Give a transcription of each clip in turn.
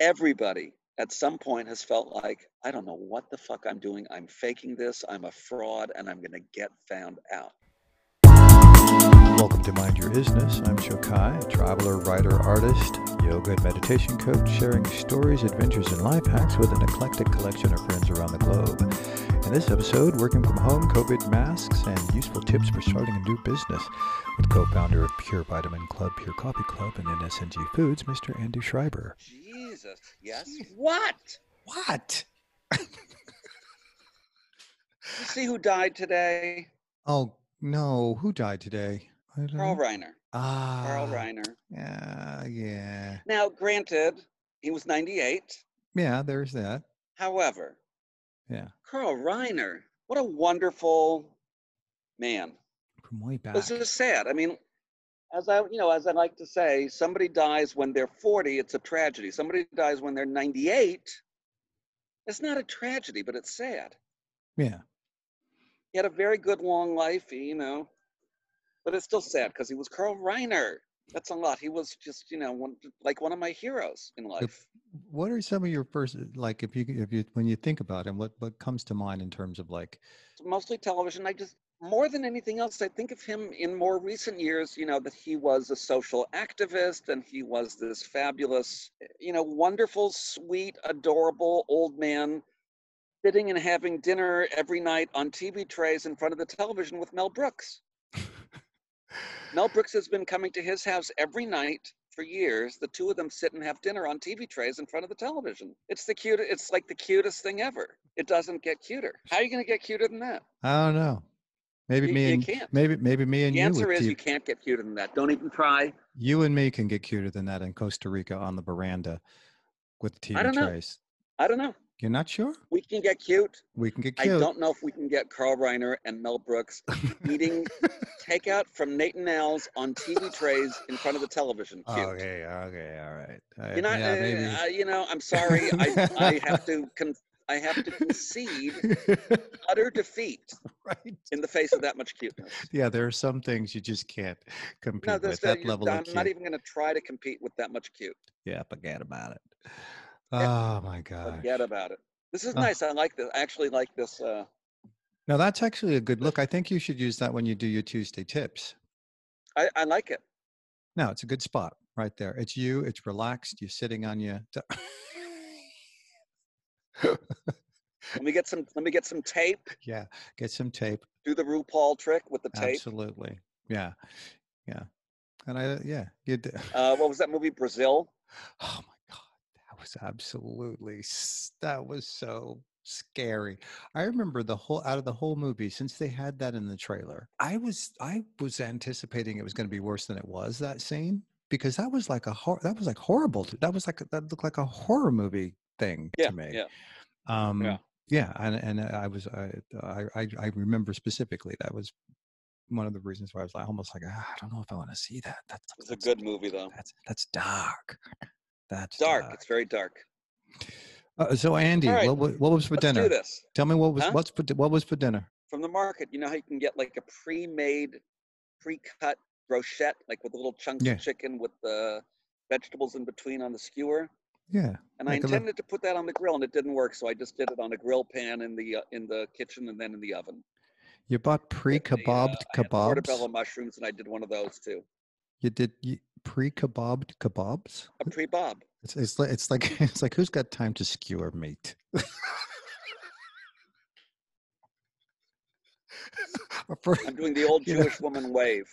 everybody at some point has felt like, I don't know what the fuck I'm doing. I'm faking this. I'm a fraud and I'm going to get found out. Welcome to Mind Your Isness. I'm Shokai, a traveler, writer, artist, yoga and meditation coach, sharing stories, adventures, and life hacks with an eclectic collection of friends around the globe. In this episode, working from home, COVID masks, and useful tips for starting a new business with co-founder of Pure Vitamin Club, Pure Coffee Club, and NSNG Foods, Mr. Andy Schreiber. Jesus. Yes. What? What? You see who died today? Oh no, who died today? Carl. Reiner. Ah, Carl Reiner. Yeah, yeah, Now, granted, he was 98. yeah. There's that. However, Yeah, Carl Reiner, what a wonderful man. from way back. This is sad. I mean, as I, you know, as I like to say, somebody dies when they're 40, it's a tragedy. Somebody dies when they're 98. It's not a tragedy, but it's sad. Yeah, He had a very good long life, you know, but it's still sad because he was Carl Reiner. That's a lot. He was just, you know, one, like one of my heroes in life. What are some of your first like if you if you when you think about him, what what comes to mind in terms of like mostly television. I just more than anything else, I think of him in more recent years, you know, that he was a social activist and he was this fabulous, you know, wonderful, sweet, adorable old man sitting and having dinner every night on TV trays in front of the television with Mel Brooks. Mel Brooks has been coming to his house every night for years. The two of them sit and have dinner on TV trays in front of the television. It's the cute. It's like the cutest thing ever. It doesn't get cuter. How are you going to get cuter than that? I don't know. Maybe You- me you and can't. maybe maybe me and The you answer is you can't get cuter than that. Don't even try. you and me can get cuter than that in Costa Rica on the veranda with TV I don't know. I don't know. You're not sure? We can get cute. We can get cute. I don't know if we can get Carl Reiner and Mel Brooks eating takeout from Nate and Al's on TV trays in front of the television. Cute. okay, okay, all right. Uh, You know, yeah, uh, uh, you know. I'm sorry. I, I have to. Con- I have to concede utter defeat right. in the face of that much cuteness. Yeah, there are some things you just can't compete No, with. That that. level I'm of cute. not even going to try to compete with that much cute. Yeah, forget about it. Oh my god. Forget about it. This is Oh. nice. I like this. I actually like this. Uh, No, that's actually a good look. I think you should use that when you do your Tuesday tips. I, I like it. No, it's a good spot right there. It's you. It's relaxed. You're sitting on your. Let me get some. Let me get some tape. yeah, get some tape. Do the RuPaul trick with the tape. Absolutely. Yeah, yeah. And I, yeah, you. d- Uh, what was that movie? Brazil. Oh my god, that was absolutely. That was so scary. I remember the whole out of the whole movie since they had that in the trailer. I was I was anticipating it was going to be worse than it was that scene because that was like a hor- that was like horrible. To, that was like that looked like a horror movie thing Yeah, to me. yeah. Um, Yeah. yeah, and and I was I, I I remember specifically that was one of the reasons why I was like, almost like "Ah, I don't know if I want to see that. That's It's a good movie though. That's that's dark. That's Dark. It's very dark. Uh, so Andy, right, what, what was for Let's dinner? do this Tell me what was Huh? what's for what was for dinner? from the market. You know how you can get like a pre-made, pre-cut brochette, like with little chunks Yeah. of chicken with the vegetables in between on the skewer. Yeah, And I intended to put that on the grill, and it didn't work. So I just did it on a grill pan in the uh, in the kitchen and then in the oven. you bought with the, uh, pre-kebabbed had portobello mushrooms, and I did one of those too. You did you, pre-kebabbed kebabs. A pre-bob. It's it's like it's like it's like who's got time to skewer meat? I'm doing the old Jewish woman wave.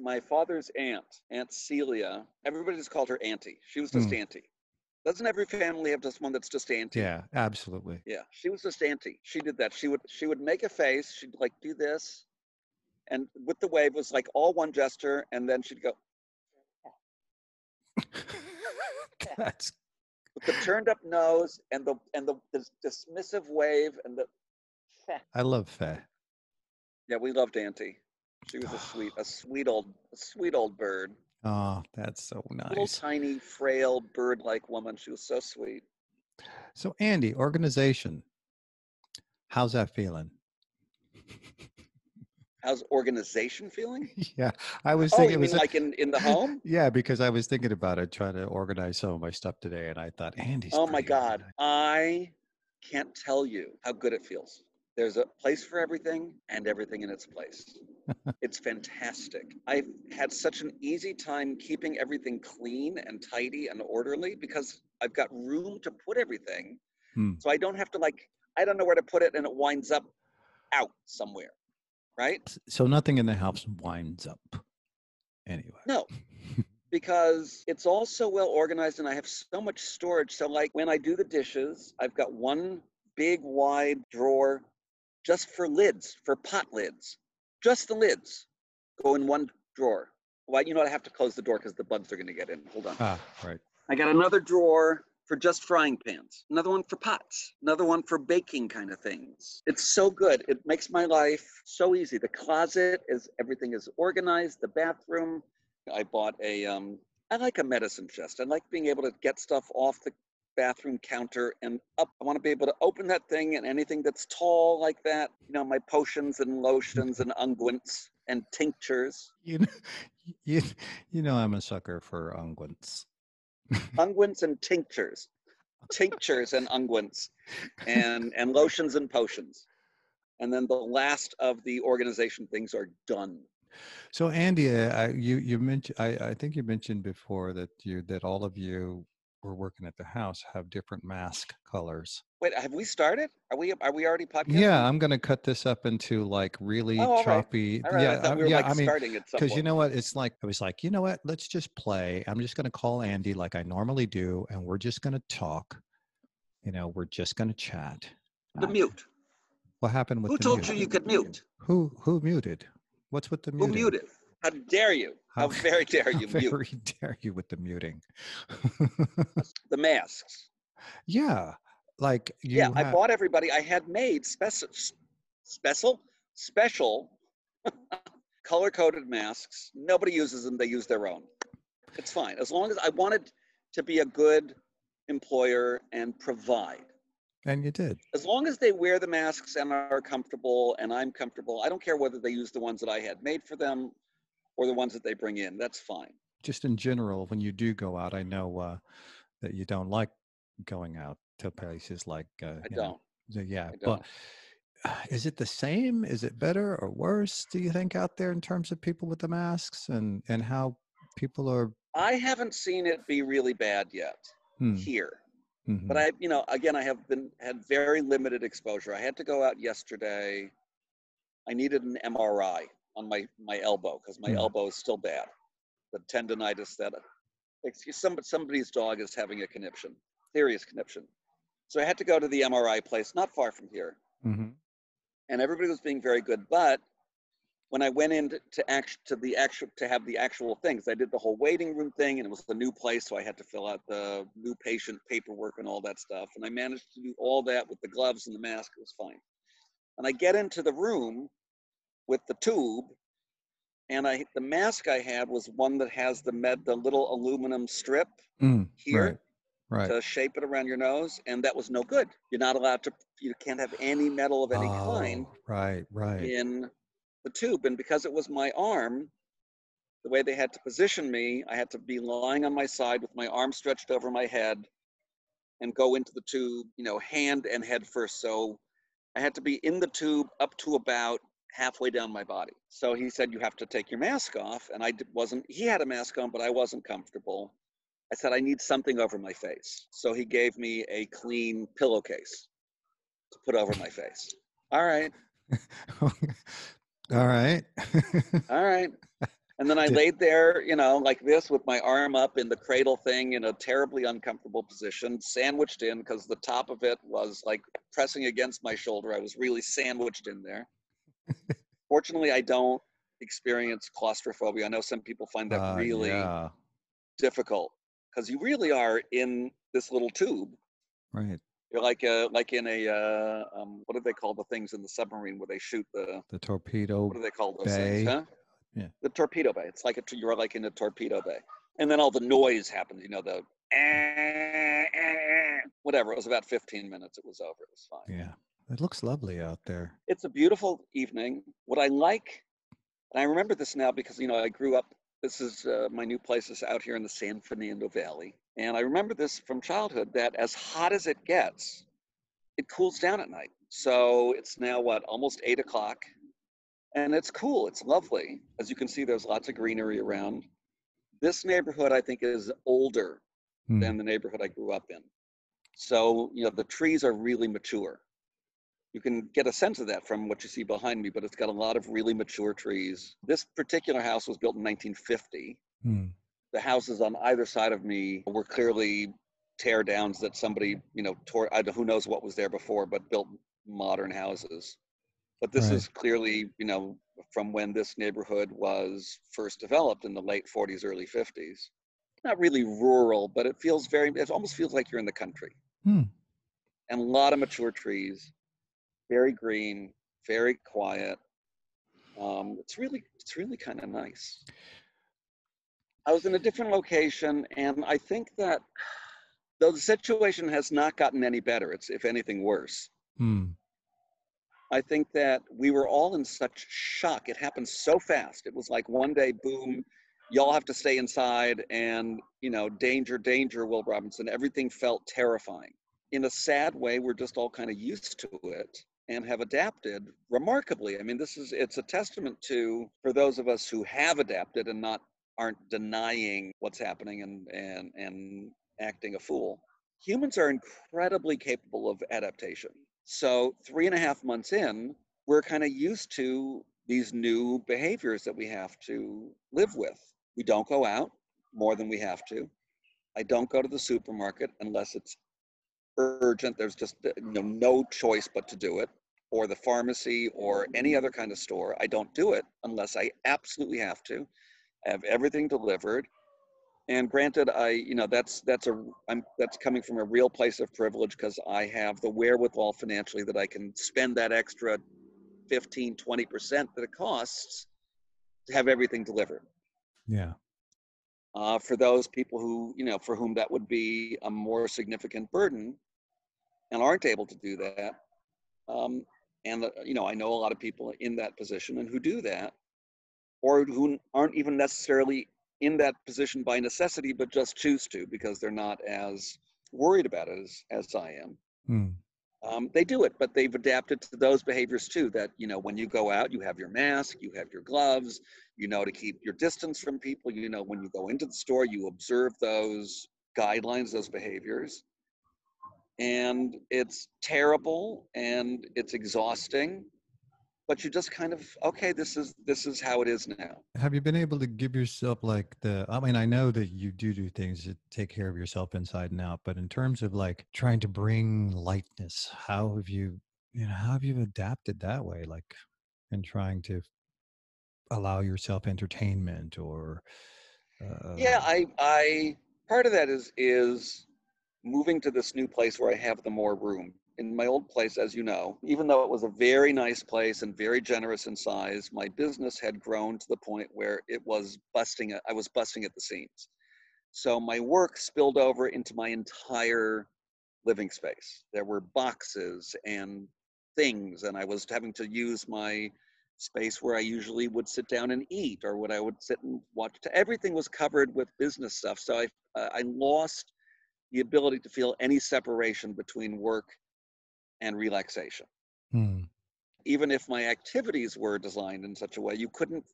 My father's aunt, Aunt Celia, everybody just called her Auntie. She was just Hmm. Auntie. Doesn't every family have just one that's just Auntie? yeah, absolutely. Yeah, she was just Auntie. She did that. She would she would make a face. She'd like do this, and with the wave was like all one gesture, and then she'd go That's with the turned up nose and the and the, the dismissive wave and the. I love Faye. Yeah, we loved Auntie. She was a sweet, a sweet old, a sweet old bird. Oh, that's so nice. Little nice. tiny, frail, bird-like woman. She was so sweet. So Andy, organization. How's that feeling? How's organization feeling? Yeah, I was Oh, thinking you it mean like in, in the home? yeah, because I was thinking about it, trying to organize some of my stuff today, and I thought Andy's. Oh my God. organized." I can't tell you how good it feels. There's a place for everything and everything in its place. it's fantastic. I've had such an easy time keeping everything clean and tidy and orderly because I've got room to put everything. Hmm. So I don't have to like, I don't know where to put it and it winds up out somewhere. Right? So nothing in the house winds up. Anyway. No, because it's all so well organized and I have so much storage. So, like when I do the dishes, I've got one big wide drawer just for lids, for pot lids. Just the lids go in one drawer. Well, you know. I have to close the door because the bugs are going to get in. Hold on. Ah, right. I got another drawer for just frying pans, another one for pots, another one for baking kind of things. It's so good. It makes my life so easy. The closet is everything is organized, the bathroom. I bought a um I like a medicine chest. I like being able to get stuff off the bathroom counter and up. I want to be able to open that thing and anything that's tall like that, you know, my potions and lotions and unguents and tinctures. You know, you, you know I'm a sucker for unguents. Unguents and tinctures, tinctures and unguents, and and lotions and potions, and then the last of the organization things are done. So Andy, uh, I, you you mentioned I, I think you mentioned before that you that all of you were working at the house have different mask colors. Wait, have we started? Are we are we already podcasting? Yeah, I'm gonna cut this up into like really Oh, all right. choppy. All right, yeah, I we were yeah. like I mean, starting at some because you know what? It's like I was like, you know what? Let's just play. I'm just gonna call Andy like I normally do, and we're just gonna talk. You know, we're just gonna chat. the Uh, mute. What happened with Who told mute? you you could mute? Who who muted? What's with the mute? Who muted? How dare you? How How- very dare How you mute very dare you with the muting? the masks? yeah, like you. yeah, I bought everybody. I had made special, special, special, color coded masks. Nobody uses them. They use their own. It's fine as long as I wanted to be a good employer and provide. and you did. As long as they wear the masks and are comfortable and I'm comfortable, I don't care whether they use the ones that I had made for them or the ones that they bring in. That's fine. Just in general, when you do go out, I know uh, that you don't like going out to places like. Uh, I don't. the- yeah, I but don't. uh, is it the same? Is it better or worse? Do you think out there in terms of people with the masks and and how people are? I haven't seen it be really bad yet Hmm, here. mhm. but I, you know, again, I have been had very limited exposure. I had to go out yesterday. I needed an MRI on my my elbow because my Mhm. elbow is still bad. The tendonitis that, excuse some somebody's dog is having a conniption, serious conniption. So I had to go to the MRI place, not far from here, Mhm. and everybody was being very good. But when I went in to, to act to the actual to have the actual things, I did the whole waiting room thing, and it was the new place, so I had to fill out the new patient paperwork and all that stuff. And I managed to do all that with the gloves and the mask. It was fine. And I get into the room with the tube, and I the mask I had was one that has the med the little aluminum strip Mm, here right, right. to shape it around your nose, and that was no good. You're not allowed to. You can't have any metal of any kind Oh, right, right. in the tube. And because it was my arm, the way they had to position me, I had to be lying on my side with my arm stretched over my head and go into the tube, you know, hand and head first. So I had to be in the tube up to about halfway down my body. So he said, You have to take your mask off. And I wasn't, he had a mask on, but I wasn't comfortable. I said, I need something over my face. So he gave me a clean pillowcase to put over my face. All right. All right. all right. And then I laid there, you know, like this with my arm up in the cradle thing in a terribly uncomfortable position, sandwiched in because the top of it was like pressing against my shoulder. I was really sandwiched in there. Fortunately, I don't experience claustrophobia. I know some people find that Uh, really yeah, difficult because you really are in this little tube. right. You're like uh like in a uh, um, what do they call the things in the submarine where they shoot the The torpedo. what do they call those bay. things? Huh? Yeah. The torpedo bay. It's like a, you're like in a torpedo bay, and then all the noise happens. You know the whatever. It was about 15 minutes. It was over. It was fine. Yeah, it looks lovely out there. It's a beautiful evening. What I like And I remember this now because, you know, I grew up, this is uh, my new place is out here in the San Fernando Valley. And I remember this from childhood that as hot as it gets, it cools down at night. So it's now what, almost eight o'clock. And it's cool, it's lovely. As you can see, there's lots of greenery around. This neighborhood, I think, is older hmm. than the neighborhood I grew up in. So, you know, the trees are really mature. You can get a sense of that from what you see behind me, but it's got a lot of really mature trees. This particular house was built in 1950. Hmm. The houses on either side of me were clearly tear downs that somebody, you know, tore, I, who knows what was there before, but built modern houses. But this right. is clearly, you know, from when this neighborhood was first developed in the late 40s, early 50s. Not really rural, but it feels very, it almost feels like you're in the country. Hmm. And a lot of mature trees, very green, very quiet. Um, it's really, it's really kind of nice. I was in a different location, and I think that though the situation has not gotten any better, it's if anything worse. Hmm. I think that we were all in such shock. It happened so fast. It was like one day, boom, y'all have to stay inside, and you know, danger, danger, Will Robinson. Everything felt terrifying. In a sad way, we're just all kind of used to it and have adapted remarkably. I mean, this is it's a testament to for those of us who have adapted and not aren't denying what's happening and and and acting a fool. Humans are incredibly capable of adaptation. So, three and a half months in, we're kind of used to these new behaviors that we have to live with. We don't go out more than we have to. I don't go to the supermarket unless it's urgent. There's just you know, no choice but to do it. Or the pharmacy or any other kind of store. I don't do it unless I absolutely have to. I have everything delivered and granted i you know that's that's a i'm that's coming from a real place of privilege because i have the wherewithal financially that i can spend that extra 15 20% that it costs to have everything delivered yeah uh, for those people who you know for whom that would be a more significant burden and aren't able to do that um, and uh, you know i know a lot of people in that position and who do that or who aren't even necessarily in that position by necessity, but just choose to because they're not as worried about it as, as I am. Hmm. Um, they do it, but they've adapted to those behaviors too. That you know, when you go out, you have your mask, you have your gloves, you know to keep your distance from people. You know, when you go into the store, you observe those guidelines, those behaviors, and it's terrible and it's exhausting but you just kind of okay this is this is how it is now. Have you been able to give yourself like the i mean i know that you do do things to take care of yourself inside and out but in terms of like trying to bring lightness how have you you know how have you adapted that way like in trying to allow yourself entertainment or uh, yeah i i part of that is is moving to this new place where i have the more room in my old place, as you know, even though it was a very nice place and very generous in size, my business had grown to the point where it was busting. I was busting at the seams. So my work spilled over into my entire living space. There were boxes and things, and I was having to use my space where I usually would sit down and eat, or what I would sit and watch. Everything was covered with business stuff. So I uh, I lost the ability to feel any separation between work and relaxation. Hmm. Even if my activities were designed in such a way, you couldn't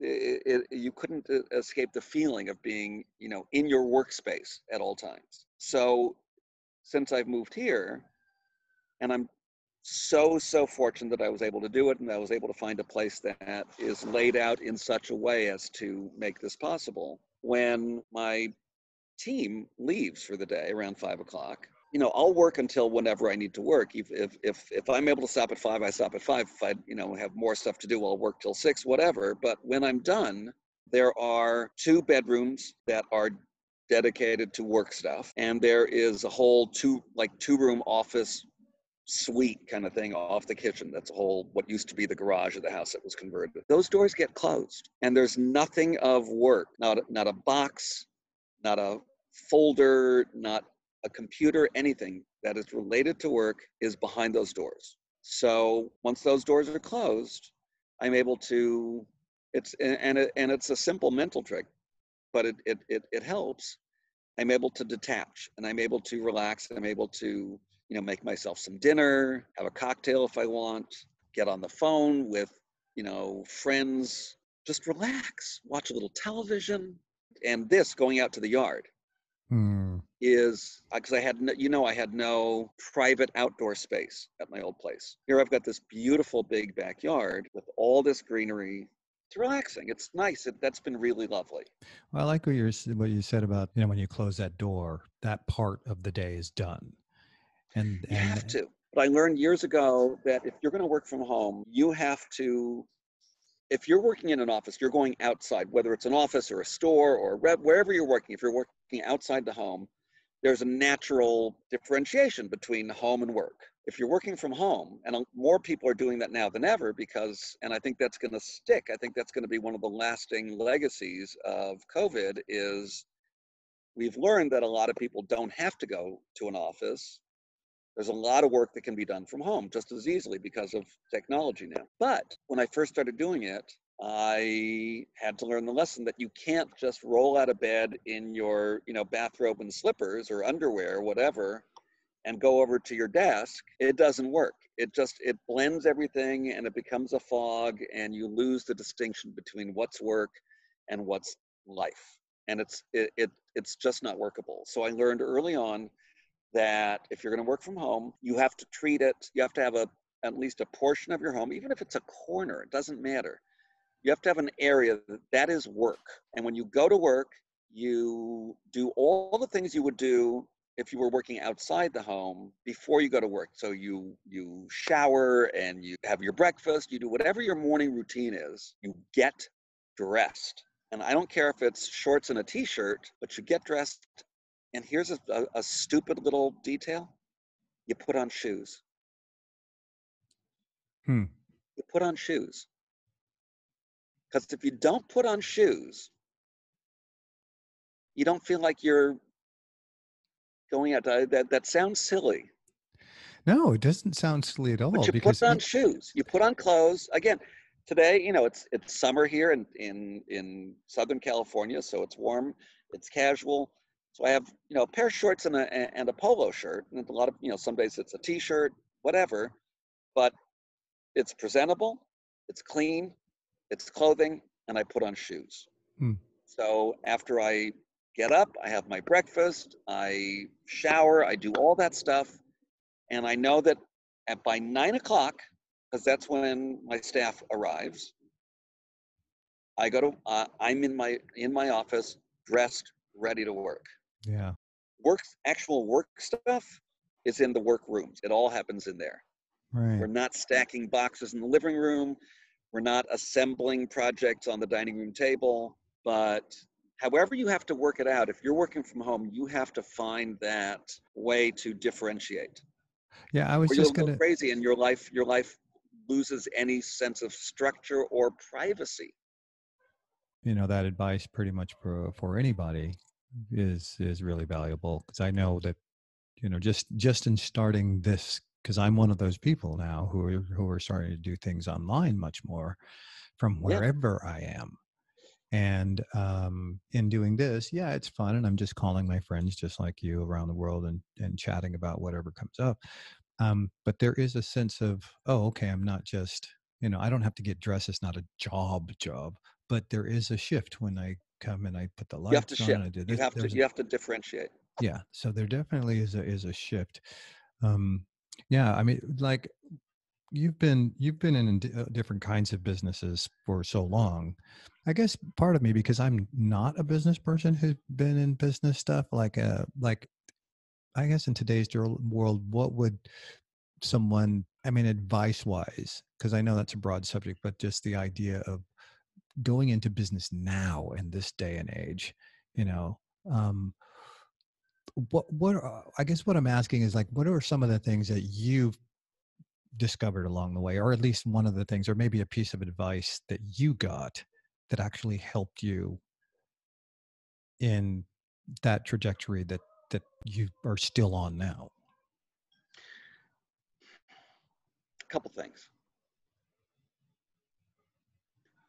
it, it, you couldn't uh, escape the feeling of being you know in your workspace at all times. So since I've moved here, and I'm so so fortunate that I was able to do it, and I was able to find a place that is laid out in such a way as to make this possible. When my team leaves for the day around five o'clock, you know, I'll work until whenever I need to work. If, if, if, if I'm able to stop at five, I stop at five. If I, you know, have more stuff to do, I'll work till six, whatever. But when I'm done, there are two bedrooms that are dedicated to work stuff. And there is a whole two, like two room office suite kind of thing off the kitchen. That's a whole, what used to be the garage of the house that was converted. Those doors get closed and there's nothing of work, not, not a box, not a folder, not a computer, anything that is related to work is behind those doors. So once those doors are closed, I'm able to it's and it, and it's a simple mental trick, but it, it it it helps. I'm able to detach and I'm able to relax and I'm able to you know make myself some dinner, have a cocktail if I want, get on the phone with you know friends, just relax, watch a little television, and this going out to the yard Hmm. is because I had no, you know I had no private outdoor space at my old place. Here I've got this beautiful big backyard with all this greenery. It's relaxing. It's nice. It, that's been really lovely. Well, I like what you what you said about you know when you close that door, that part of the day is done, and You have to. But I learned years ago that if you're going to work from home, you have to. If you're working in an office, you're going outside, whether it's an office or a store or re- wherever you're working. If you're working outside the home, there's a natural differentiation between home and work. If you're working from home, and more people are doing that now than ever, because, and I think that's going to stick. I think that's going to be one of the lasting legacies of COVID. Is we've learned that a lot of people don't have to go to an office there's a lot of work that can be done from home just as easily because of technology now. But when I first started doing it, I had to learn the lesson that you can't just roll out of bed in your, you know, bathrobe and slippers or underwear, or whatever, and go over to your desk. It doesn't work. It just it blends everything and it becomes a fog and you lose the distinction between what's work and what's life. And it's it, it it's just not workable. So I learned early on that if you're going to work from home, you have to treat it, you have to have a at least a portion of your home, even if it's a corner, it doesn't matter. You have to have an area that, that is work. And when you go to work, you do all the things you would do if you were working outside the home before you go to work. So you you shower and you have your breakfast, you do whatever your morning routine is. You get dressed. And I don't care if it's shorts and a t-shirt, but you get dressed and here's a, a, a stupid little detail you put on shoes. Hmm. You put on shoes. Because if you don't put on shoes, you don't feel like you're going out. To, that, that sounds silly, no, it doesn't sound silly at all. but you put on y- shoes. You put on clothes. Again, today, you know, it's it's summer here in, in, in Southern California, so it's warm, it's casual. So I have, you know, a pair of shorts and a, and a polo shirt. And a lot of, you know, some days it's a t-shirt, whatever, but it's presentable, it's clean, it's clothing, and I put on shoes. Hmm. So after I get up, I have my breakfast, I shower, I do all that stuff. And I know that at by nine o'clock, because that's when my staff arrives, I go to, uh, I'm in my, in my office, dressed, ready to work. Yeah, Work, actual work stuff is in the work rooms. It all happens in there. right. We're not stacking boxes in the living room. We're not assembling projects on the dining room table. But however you have to work it out, if you're working from home, you have to find that way to differentiate. Yeah, I was Or just gonna. crazy and your life your life loses any sense of structure or privacy. you know that advice pretty much for for anybody is is really valuable because i know that you know just just in starting this because i'm one of those people now who are who are starting to do things online much more from Yeah. wherever i am and um in doing this yeah it's fun and i'm just calling my friends just like you around the world and and chatting about whatever comes up um but there is a sense of oh okay i'm not just you know i don't have to get dressed it's not a job job but there is a shift when i come and i put the lights You have to on shift. i You have to a- you have to differentiate. yeah so there definitely is a is a shift um yeah i mean like you've been you've been in uh, different kinds of businesses for so long i guess part of me because i'm not a business person who's been in business stuff like uh like i guess in today's world what would someone i mean advice wise because i know that's a broad subject but just the idea of going into business now in this day and age you know um what what are, i guess what i'm asking is like what are some of the things that you've discovered along the way or at least one of the things or maybe a piece of advice that you got that actually helped you in that trajectory that that you are still on now A couple things.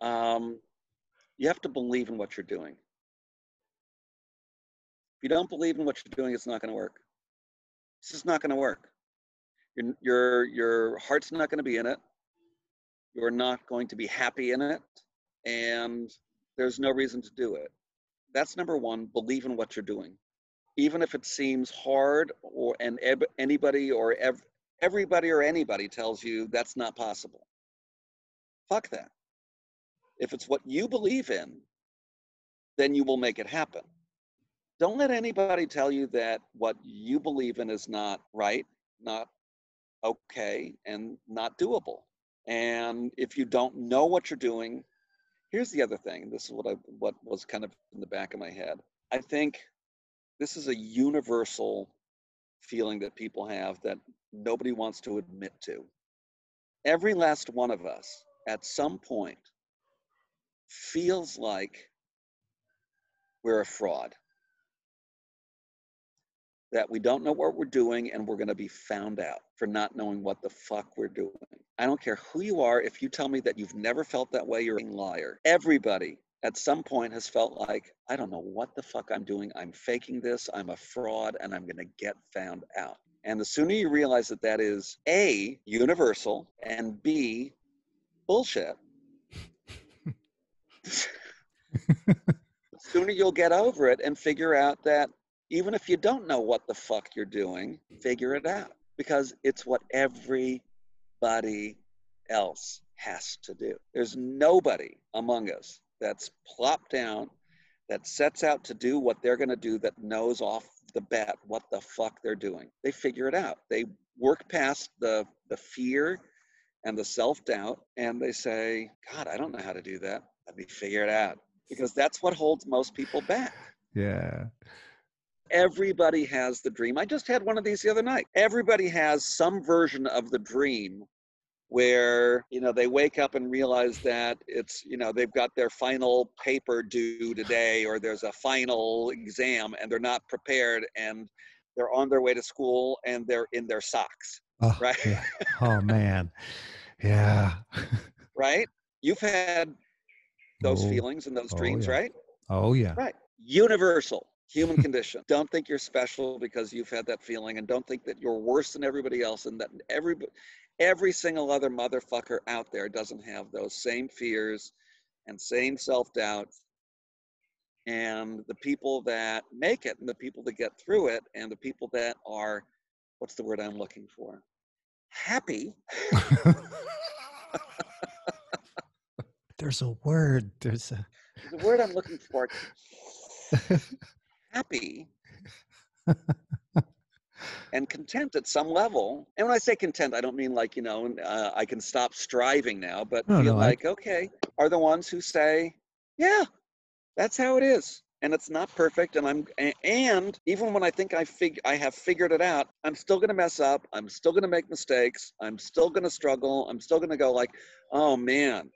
Um, You have to believe in what you're doing. If you don't believe in what you're doing, it's not going to work. It's just not going to work. Your, your, your heart's not going to be in it. You're not going to be happy in it. And there's no reason to do it. That's number one. Believe in what you're doing. Even if it seems hard or and eb- anybody or ev- everybody or anybody tells you that's not possible. Fuck that. If it's what you believe in, then you will make it happen. Don't let anybody tell you that what you believe in is not right, not okay, and not doable. And if you don't know what you're doing, here's the other thing. This is what I what was kind of in the back of my head. I think this is a universal feeling that people have that nobody wants to admit to. Every last one of us at some point feels like we're a fraud. That we don't know what we're doing and we're going to be found out for not knowing what the fuck we're doing. I don't care who you are. If you tell me that you've never felt that way, you're a liar. Everybody at some point has felt like, I don't know what the fuck I'm doing. I'm faking this. I'm a fraud and I'm going to get found out. And the sooner you realize that that is A, universal, and B, bullshit, sooner you'll get over it and figure out that even if you don't know what the fuck you're doing, figure it out because it's what everybody else has to do. There's nobody among us that's plopped down, that sets out to do what they're going to do, that knows off the bat what the fuck they're doing. They figure it out. They work past the, the fear and the self doubt and they say, God, I don't know how to do that. Let me figure it out. Because that's what holds most people back. Yeah. Everybody has the dream. I just had one of these the other night. Everybody has some version of the dream where you know they wake up and realize that it's you know they've got their final paper due today or there's a final exam and they're not prepared and they're on their way to school and they're in their socks oh, right yeah. oh man yeah right you've had those oh, feelings and those oh, dreams yeah. right? Oh yeah. Right. Universal human condition. Don't think you're special because you've had that feeling and don't think that you're worse than everybody else and that every every single other motherfucker out there doesn't have those same fears and same self-doubts. And the people that make it and the people that get through it and the people that are what's the word i'm looking for? Happy there's a word there's a the word i'm looking for happy and content at some level. And when I say content, I don't mean like, you know, uh, I can stop striving now, but No, feel no, I- like, okay, are the ones who say, yeah, that's how it is. And it's not perfect. And I'm, and even when I think I fig, I have figured it out, I'm still going to mess up. I'm still going to make mistakes. I'm still going to struggle. I'm still going to go like, oh man,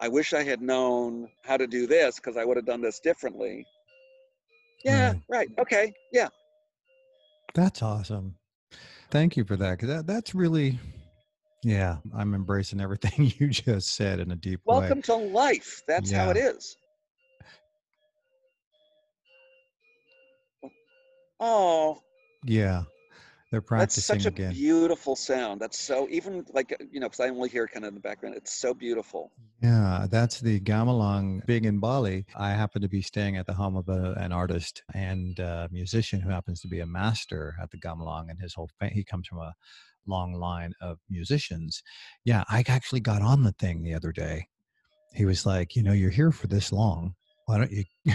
I wish I had known how to do this because I would have done this differently. Yeah, Right. right. Okay. Yeah. That's awesome. Thank you for that. Because that, that's really, yeah, I'm embracing everything you just said in a deep Welcome way. to life. That's how it is. Oh, Yeah, they're that's practicing such a beautiful sound. That's so even like you know, because I only hear it kind of in the background. It's so beautiful. Yeah, that's the gamelan big in Bali. I happen to be staying at the home of a, an artist and a musician who happens to be a master at the gamelan, and his whole fa- he comes from a long line of musicians. Yeah, I actually got on the thing the other day. He was like, you know, you're here for this long. Why don't you,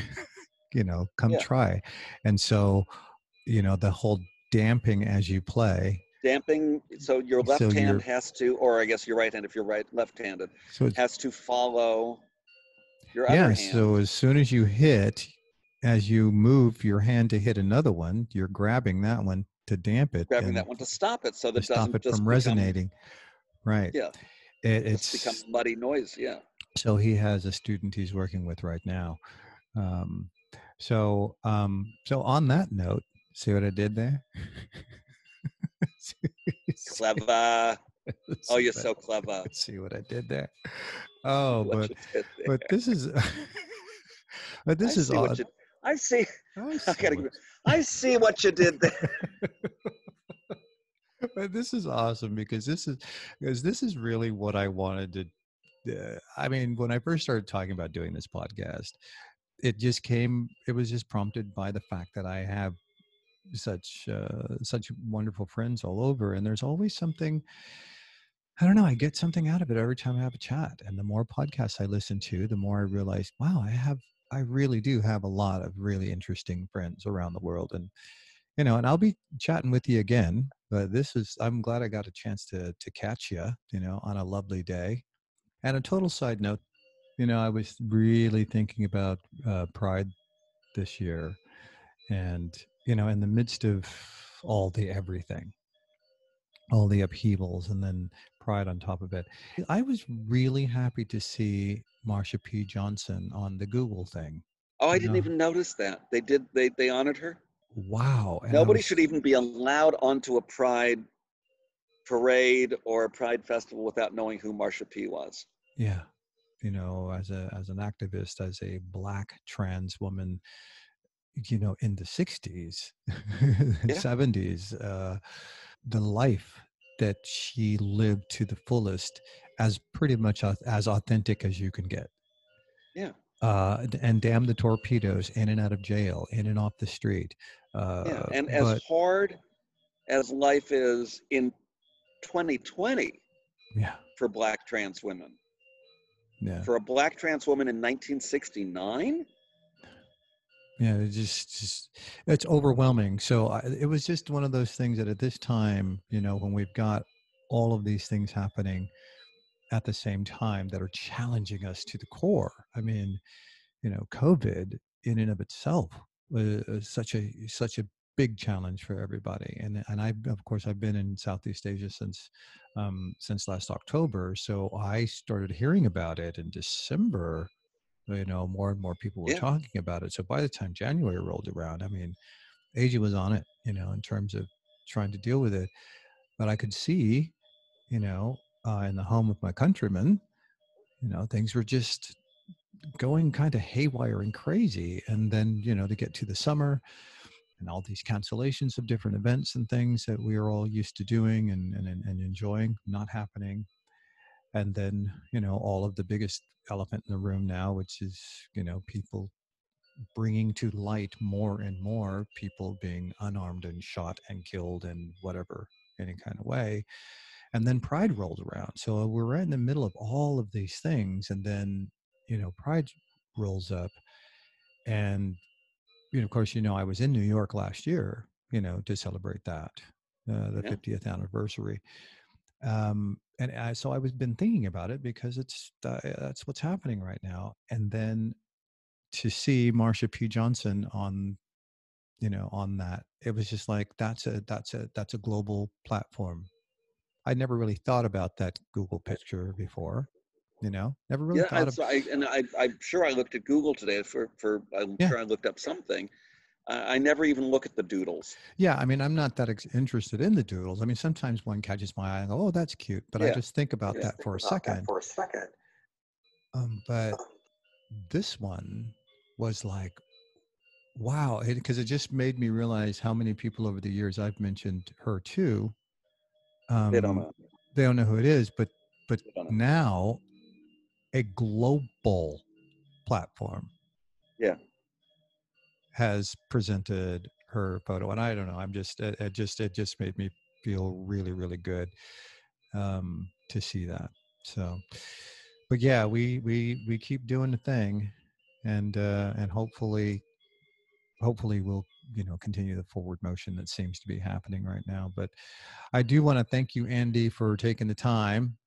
you know, come Yeah. try? And so, you know, the whole damping as you play. Damping. So your So left hand has to, or I guess your right hand, if you're right left-handed, So has to follow your yeah other hand. so as soon as you hit as you move your hand to hit another one you're grabbing that one to damp it grabbing and that one to stop it, so that stop doesn't it just from become- resonating right Yeah. it, it's become muddy noise. Yeah. so he has a student he's working with right now um, so um, so on that note see what i did there Clever. Oh, you're so clever. see what i did there oh but there. but this is but this I is see what you, I see. I I, see gotta, I see what you did there. but this is awesome because this is because this is really what I wanted to. Uh, I mean, when I first started talking about doing this podcast, it just came. It was just prompted by the fact that I have such uh, such wonderful friends all over, and there's always something. I don't know. I get something out of it every time I have a chat, and the more podcasts I listen to, the more I realize, wow, I have. I really do have a lot of really interesting friends around the world, and you know, and I'll be chatting with you again. But this is, I'm glad I got a chance to to catch you, you know, on a lovely day. And a total side note, you know, I was really thinking about uh, Pride this year, and you know, in the midst of all the everything, all the upheavals, and then Pride on top of it, I was really happy to see Marsha P. Johnson on the Google thing. Oh, I didn't know. even notice that. They did. They they honored her. Wow! and Nobody was- should even be allowed onto a Pride parade or a Pride festival without knowing who Marsha P was. yeah you know as a as an activist as a black trans woman you know in the 60s Yeah. 70s uh the life that she lived to the fullest as pretty much as authentic as you can get Yeah. uh and damn the torpedoes in and out of jail in and off the street uh Yeah, and as but hard as life is in 2020 yeah for Black trans women, yeah for a Black trans woman in 1969, yeah it just just it's overwhelming. So I, it was just one of those things that at this time you know when we've got all of these things happening at the same time that are challenging us to the core i mean you know covid in and of itself was such a such a big challenge for everybody. And and i of course i've been in southeast asia since um since last october. So i started hearing about it in december you know more and more people were Yeah. talking about it. So by the time january rolled around i mean asia was on it you know in terms of trying to deal with it. But i could see you know uh, in the home of my countrymen you know things were just going kind of haywire and crazy. And then you know to get to the summer and all these cancellations of different events and things that we are all used to doing and, and, and enjoying not happening and then you know all of the biggest elephant in the room now which is you know people bringing to light more and more people being unarmed and shot and killed and whatever any kind of way and then pride rolled around so we're right in the middle of all of these things and then you know pride rolls up and you know of course you know i was in new york last year you know to celebrate that uh, the Yeah. 50th anniversary um and I, so i was been thinking about it because it's uh, that's what's happening right now and then to see marsha p johnson on you know on that it was just like that's a that's a that's a global platform i never really thought about that google picture before you know never really yeah, thought so I, and I, I'm sure I looked at Google today for for I'm Yeah. sure I looked up something. I never even look at the doodles. yeah i mean i'm not that ex- interested in the doodles i mean sometimes one catches my eye and go oh that's cute but i just think about Yeah. that for a second For a second. um, but this one was like wow because it, just made me realize how many people over the years i've mentioned her too um, They don't know. they don't know who it is but but They don't know. now a global platform Yeah. Has presented her photo and i don't know i'm just it, it just it just made me feel really really good um to see that so but yeah we we we keep doing the thing and uh and hopefully hopefully we'll you know continue the forward motion that seems to be happening right now but i do want to thank you andy for taking the time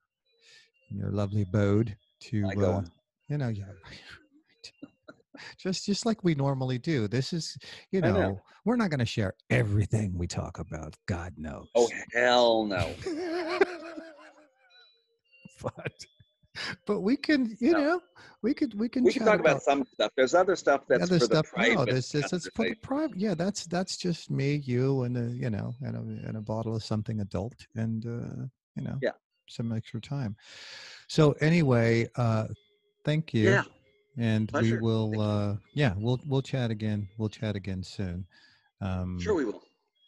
in your lovely abode to uh, you know yeah just just like we normally do this is you know, know. we're not going to share everything we talk about god knows Oh hell no. but but we can you No. know we could we can We can talk about some stuff. There's other stuff that's other for stuff the private. no this is that's for the private yeah that's that's just me you and a you know and a, and a bottle of something adult and uh you know Yeah. some extra time so anyway uh thank you Yeah. And Pleasure. we will. Uh, yeah, we'll we'll chat again. We'll chat again soon. Um, Sure, we will.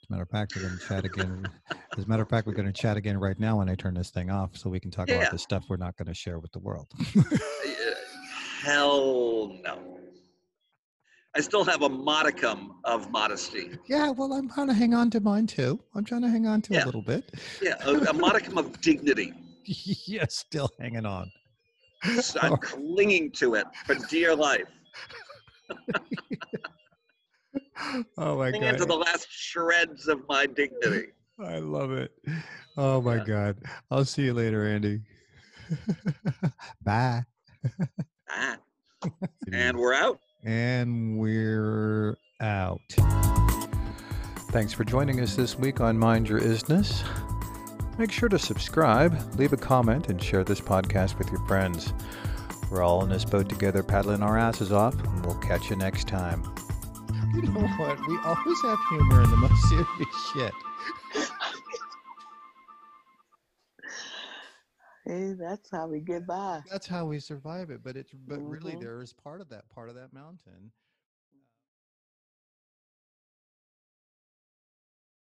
As a matter of fact, we're going to chat again. As a matter of fact, we're going to chat again right now when I turn this thing off, so we can talk Yeah. about the stuff we're not going to share with the world. Hell no. I still have a modicum of modesty. yeah, well, I'm trying to hang on to mine too. I'm trying to hang on to a little bit. Yeah, a, a modicum of dignity. yeah, still hanging on. So I'm clinging to it for dear life. oh my god. Clinging to god, the last shreds of my dignity. I love it. Oh my Yeah. god, I'll see you later, Andy. Bye. Ah, and we're out. And we're out. Thanks for joining us this week on Mind Your Isness. Make sure to subscribe, leave a comment, and share this podcast with your friends. We're all in this boat together, paddling our asses off, and we'll catch you next time. You know what? We always have humor in the most serious shit. Hey, that's how we get by. That's how we survive it. But it's but really Mhm. there is part of that part of that mountain